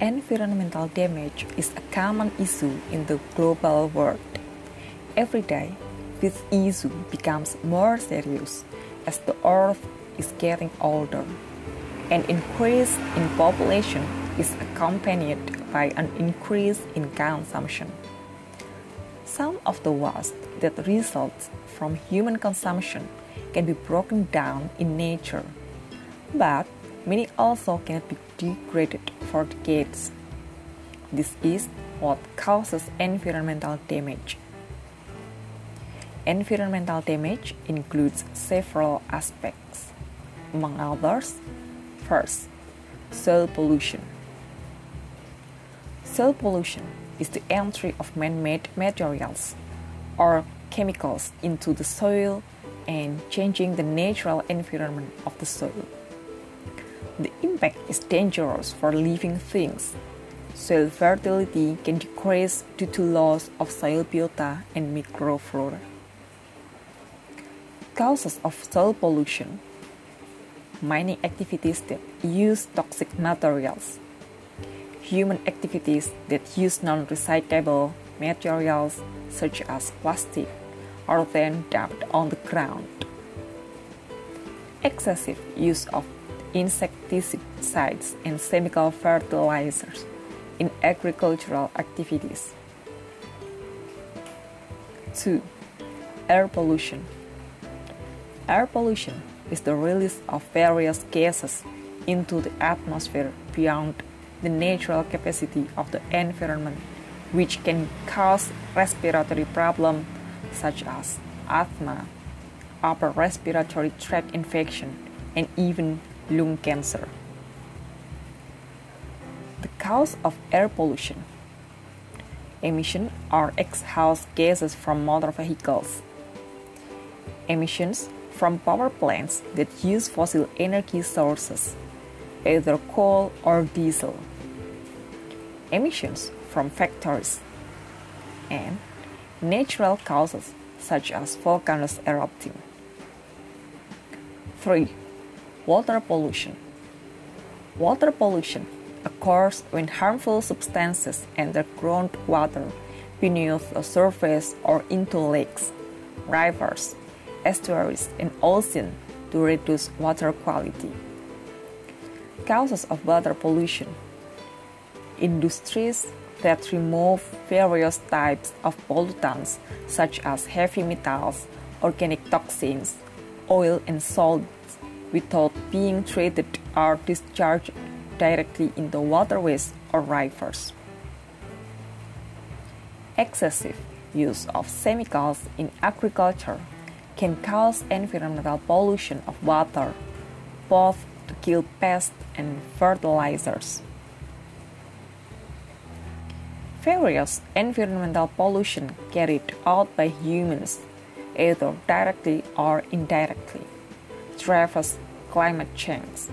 Environmental damage is a common issue in the global world. Every day, this issue becomes more serious as the earth is getting older. An increase in population is accompanied by an increase in consumption. Some of the waste that results from human consumption can be broken down in nature, but many also cannot be degraded for decades. This is what causes environmental damage. Environmental damage includes several aspects, among others, first, soil pollution. Soil pollution is the entry of man made materials or chemicals into the soil and changing the natural environment of the soil. The impact is dangerous for living things. Soil fertility can decrease due to loss of soil biota and microflora. Causes of soil pollution mining activities that use toxic materials, human activities that use non recyclable materials such as plastic are then dumped on the ground. Excessive use of insecticides and chemical fertilizers in agricultural activities. 2. Air pollution. Air pollution is the release of various gases into the atmosphere beyond the natural capacity of the environment, which can cause respiratory problems such as asthma, upper respiratory tract infection, and even lung cancer. The cause of air pollution emission are exhaust gases from motor vehicles. Emissions from power plants that use fossil energy sources, either coal or diesel. Emissions from factories and natural causes such as volcanoes erupting. 3. Water pollution. Water pollution occurs when harmful substances enter groundwater beneath the surface or into lakes, rivers, estuaries, and oceans to reduce water quality. Causes of water pollution Industries that remove various types of pollutants such as heavy metals, organic toxins, oil, and salts without being treated are discharged directly into waterways or rivers. Excessive use of chemicals in agriculture can cause environmental pollution of water, both to kill pests and fertilizers. Various environmental pollution carried out by humans, either directly or indirectly, drives climate change.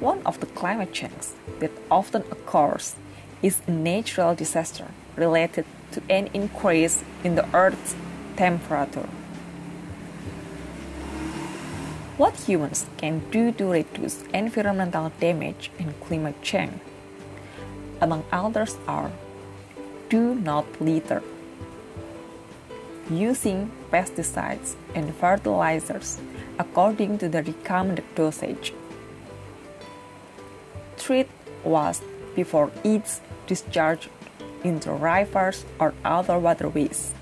One of the climate changes that often occurs is a natural disaster related to an increase in the Earth's temperature. What humans can do to reduce environmental damage and climate change? Among others are do not litter, using pesticides and fertilizers according to the recommended dosage, treat waste before it's discharged into rivers or other waterways.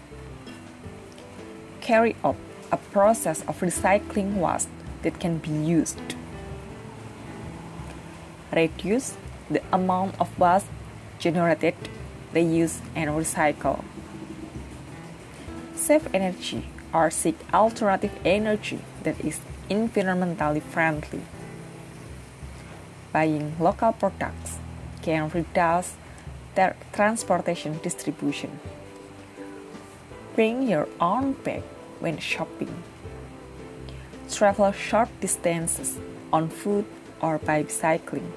Carry out a process of recycling waste that can be used. Reduce the amount of waste generated, reuse, and recycle. Save energy or seek alternative energy that is environmentally friendly. Buying local products can reduce their transportation distribution. Bring your own bag when shopping travel short distances on foot or by cycling.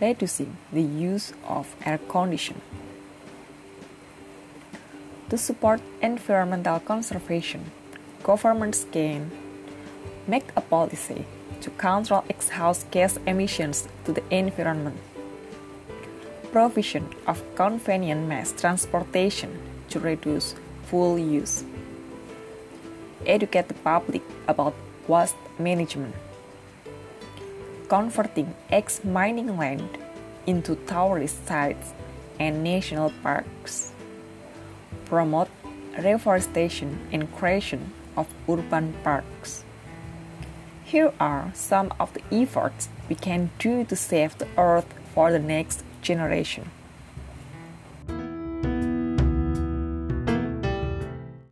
Reducing the use of air conditioning. To support environmental conservation, governments can make a policy to control exhaust gas emissions to the environment. Provision of convenient mass transportation to reduce fuel use. Educate the public about waste management. Converting ex mining land into tourist sites and national parks. Promote reforestation and creation of urban parks. Here are some of the efforts we can do to save the earth for the next generation.